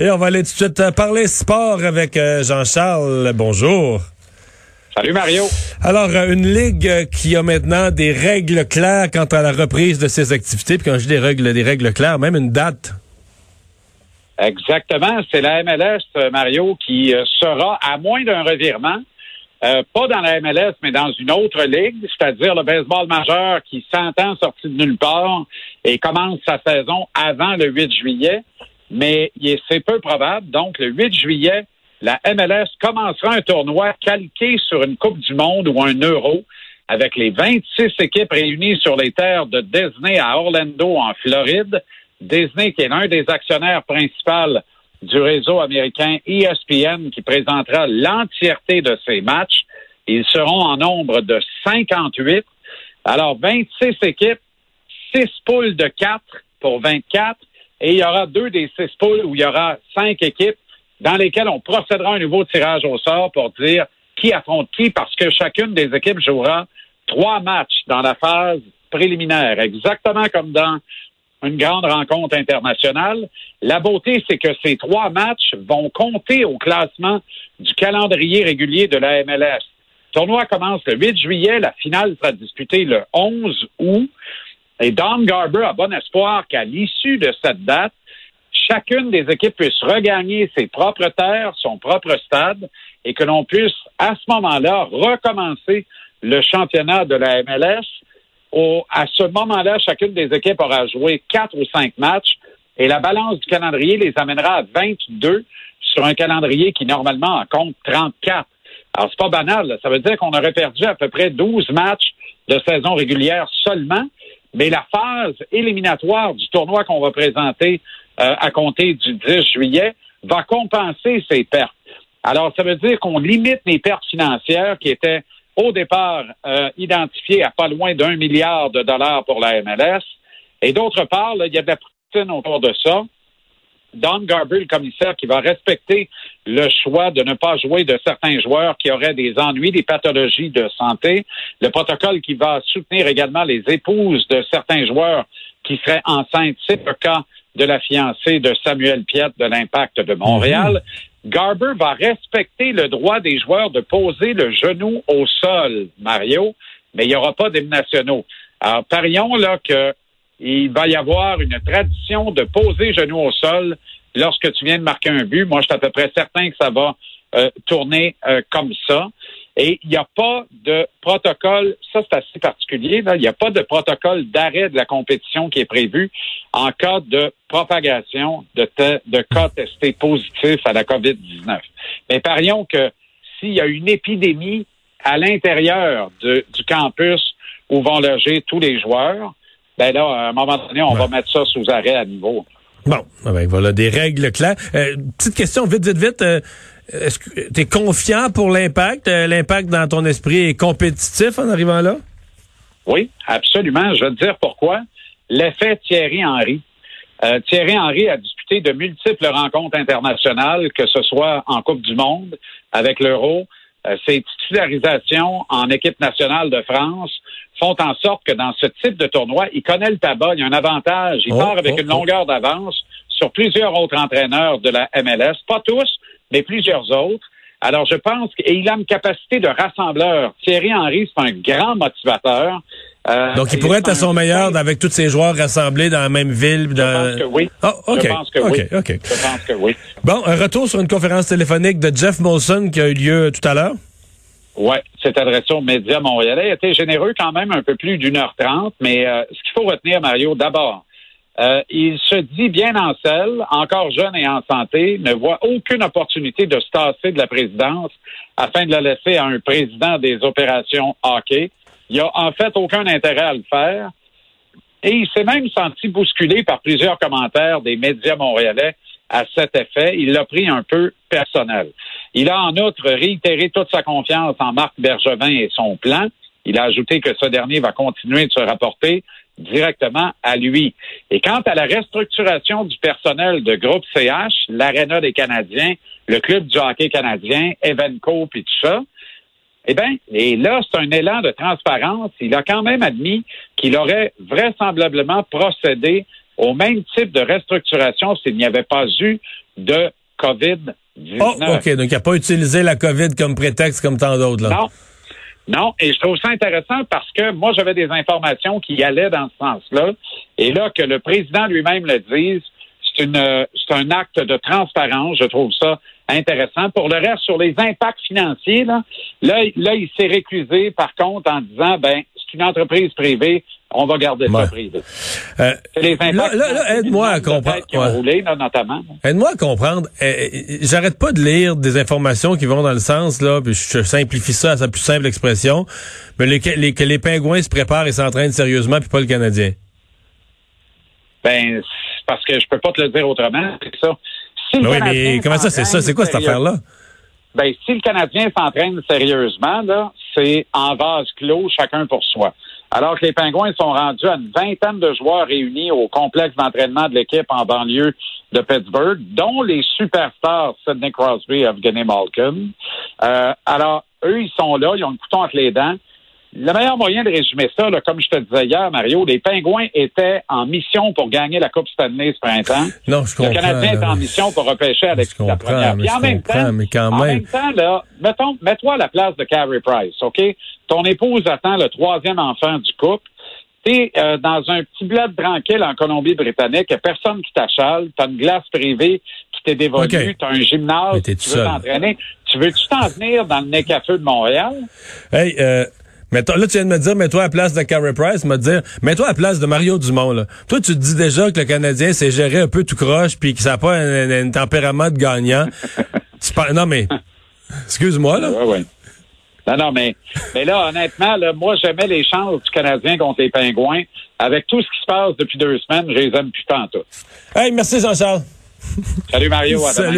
Et on va aller tout de suite euh, parler sport avec euh, Jean-Charles. Bonjour. Salut Mario. Alors, euh, une ligue qui a maintenant des règles claires quant à la reprise de ses activités. Puis quand je dis des règles, des règles claires, même une date. Exactement. C'est la MLS, Mario, qui sera, à moins d'un revirement, pas dans la MLS, mais dans une autre ligue, c'est-à-dire le baseball majeur qui s'entend sorti de nulle part et commence sa saison avant le 8 juillet mais c'est peu probable. Donc, le 8 juillet, la MLS commencera un tournoi calqué sur une Coupe du Monde ou un Euro avec les 26 équipes réunies sur les terres de Disney à Orlando, en Floride. Disney, qui est l'un des actionnaires principaux du réseau américain ESPN, qui présentera l'entièreté de ces matchs. Ils seront en nombre de 58. Alors, 26 équipes, 6 poules de 4 pour 24 et il y aura deux des six poules où il y aura cinq équipes dans lesquelles on procédera un nouveau tirage au sort pour dire qui affronte qui, parce que chacune des équipes jouera trois matchs dans la phase préliminaire, exactement comme dans une grande rencontre internationale. La beauté, c'est que ces trois matchs vont compter au classement du calendrier régulier de la MLS. Le tournoi commence le 8 juillet, la finale sera disputée le 11 août. Et Don Garber a bon espoir qu'à l'issue de cette date, chacune des équipes puisse regagner ses propres terres, son propre stade, et que l'on puisse, à ce moment-là, recommencer le championnat de la MLS. à ce moment-là, chacune des équipes aura joué quatre ou cinq matchs, et la balance du calendrier les amènera à 22 sur un calendrier qui, normalement, en compte 34. Alors, c'est pas banal. Ça veut dire qu'on aurait perdu à peu près 12 matchs de saison régulière seulement mais la phase éliminatoire du tournoi qu'on va présenter euh, à compter du 10 juillet va compenser ces pertes. Alors, ça veut dire qu'on limite les pertes financières qui étaient au départ euh, identifiées à pas loin d'un milliard de dollars pour la MLS. Et d'autre part, il y a de la poutine autour de ça. Don Garber, le commissaire, qui va respecter le choix de ne pas jouer de certains joueurs qui auraient des ennuis, des pathologies de santé. Le protocole qui va soutenir également les épouses de certains joueurs qui seraient enceintes. C'est le cas de la fiancée de Samuel Piette de l'Impact de Montréal. Mhm. Garber va respecter le droit des joueurs de poser le genou au sol, Mario, mais il n'y aura pas d'hymne nationaux. Alors, parions là que il va y avoir une tradition de poser genoux au sol lorsque tu viens de marquer un but. Moi, je suis à peu près certain que ça va euh, tourner euh, comme ça. Et il n'y a pas de protocole, ça c'est assez particulier, il n'y a pas de protocole d'arrêt de la compétition qui est prévu en cas de propagation de, de cas testés positifs à la COVID-19. Mais parions que s'il y a une épidémie à l'intérieur du campus où vont loger tous les joueurs, ben là, à un moment donné, on va mettre ça sous arrêt à niveau. Bon, ah ben voilà, des règles claires. Euh, petite question, vite, vite, vite. Euh, est-ce que tu es confiant pour l'impact? Euh, l'impact dans ton esprit est compétitif en arrivant là? Oui, absolument. Je vais te dire pourquoi. L'effet Thierry Henry. Thierry Henry a disputé de multiples rencontres internationales, que ce soit en Coupe du Monde, avec l'Euro, ses titularisations en équipe nationale de France, font en sorte que dans ce type de tournoi, il connaît le tabac, il a un avantage, il oh, part avec oh, une oh. longueur d'avance sur plusieurs autres entraîneurs de la MLS, pas tous, mais plusieurs autres. Alors, je pense qu'il a une capacité de rassembleur. Thierry Henry, c'est un grand motivateur. Euh, Donc, il pourrait être à son meilleur avec tous ces joueurs rassemblés dans la même ville. Dans... Je pense que oui. Oh, Je pense que oui. Je pense que oui. Bon, un retour sur une conférence téléphonique de Jeff Molson qui a eu lieu tout à l'heure. Oui, c'est adressé aux médias montréalais. Il a été généreux quand même, un peu plus d'une heure trente, mais euh, ce qu'il faut retenir, Mario, d'abord, euh, il se dit bien en selle, encore jeune et en santé, ne voit aucune opportunité de se tasser de la présidence afin de la laisser à un président des opérations hockey. Il n'y a en fait aucun intérêt à le faire. Et il s'est même senti bousculé par plusieurs commentaires des médias montréalais à cet effet. Il l'a pris un peu personnel. Il a en outre réitéré toute sa confiance en Marc Bergevin et son plan. Il a ajouté que ce dernier va continuer de se rapporter directement à lui. Et quant à la restructuration du personnel de groupe CH, l'Arena des Canadiens, le club du hockey canadien, Evenco, puis tout ça, eh bien, et là, c'est un élan de transparence. Il a quand même admis qu'il aurait vraisemblablement procédé au même type de restructuration s'il n'y avait pas eu de COVID-19. Oh, OK. Donc, il n'a pas utilisé la COVID comme prétexte comme tant d'autres. là. Non. Non, et je trouve ça intéressant parce que moi, j'avais des informations qui allaient dans ce sens-là. Et là, que le président lui-même le dise, une, c'est un acte de transparence. Je trouve ça intéressant. Pour le reste, sur les impacts financiers, là, là, là il s'est récusé, par contre, en disant, ben, c'est une entreprise privée, on va garder Ouais. ça privé. Euh, les impacts là, là, là, financiers aide-moi à comprendre. têtes qui ont Ouais. roulé, là, notamment. Aide-moi à comprendre. Euh, euh, J'arrête pas de lire des informations qui vont dans le sens, là, puis je simplifie ça à sa plus simple expression, mais les- les- que les pingouins se préparent et s'entraînent sérieusement, puis pas le Canadien. Ben, c'est parce que je peux pas te le dire autrement, c'est ça. Si oui, mais comment ça, c'est ça? C'est quoi cette affaire-là? Ben, si le Canadien s'entraîne sérieusement, là, c'est en vase clos, chacun pour soi. Alors que les Pingouins sont rendus à une vingtaine de joueurs réunis au complexe d'entraînement de l'équipe en banlieue de Pittsburgh, dont les superstars Sidney Crosby et Evgeny Malkin. Euh, alors, eux, ils sont là, ils ont le couteau entre les dents. Le meilleur moyen de résumer ça, là, comme je te disais hier, Mario, les Pingouins étaient en mission pour gagner la Coupe Stanley ce printemps. Non, je comprends. Le Canadien est en mission pour repêcher avec la première. mais Puis en même temps, mais quand en même. même temps, là, mettons, mets-toi à la place de Carey Price, OK? Ton épouse attend le troisième enfant du couple. T'es euh, dans un petit bled tranquille en Colombie-Britannique, personne qui t'achale, t'as une glace privée qui t'est dévolue, t'as un gymnase, tu veux t'entraîner. Tu veux-tu t'en venir dans le nez à feu de Montréal? Hey, euh, mettons- là, tu viens de me dire, mets-toi à la place de Carey Price, me dire, mets-toi à la place de Mario Dumont, là. Toi, tu te dis déjà que le Canadien s'est géré un peu tout croche, puis que ça n'a pas un, un- un tempérament de gagnant. tu Non, mais, excuse-moi, là. Oui, oui. Non, non, mais, mais là, honnêtement, là, moi, j'aimais les chances du Canadien contre les Pingouins. Avec tout ce qui se passe depuis deux semaines, je les aime plus tant tout. Hey, merci Jean-Charles. Salut Mario, à demain. Salut.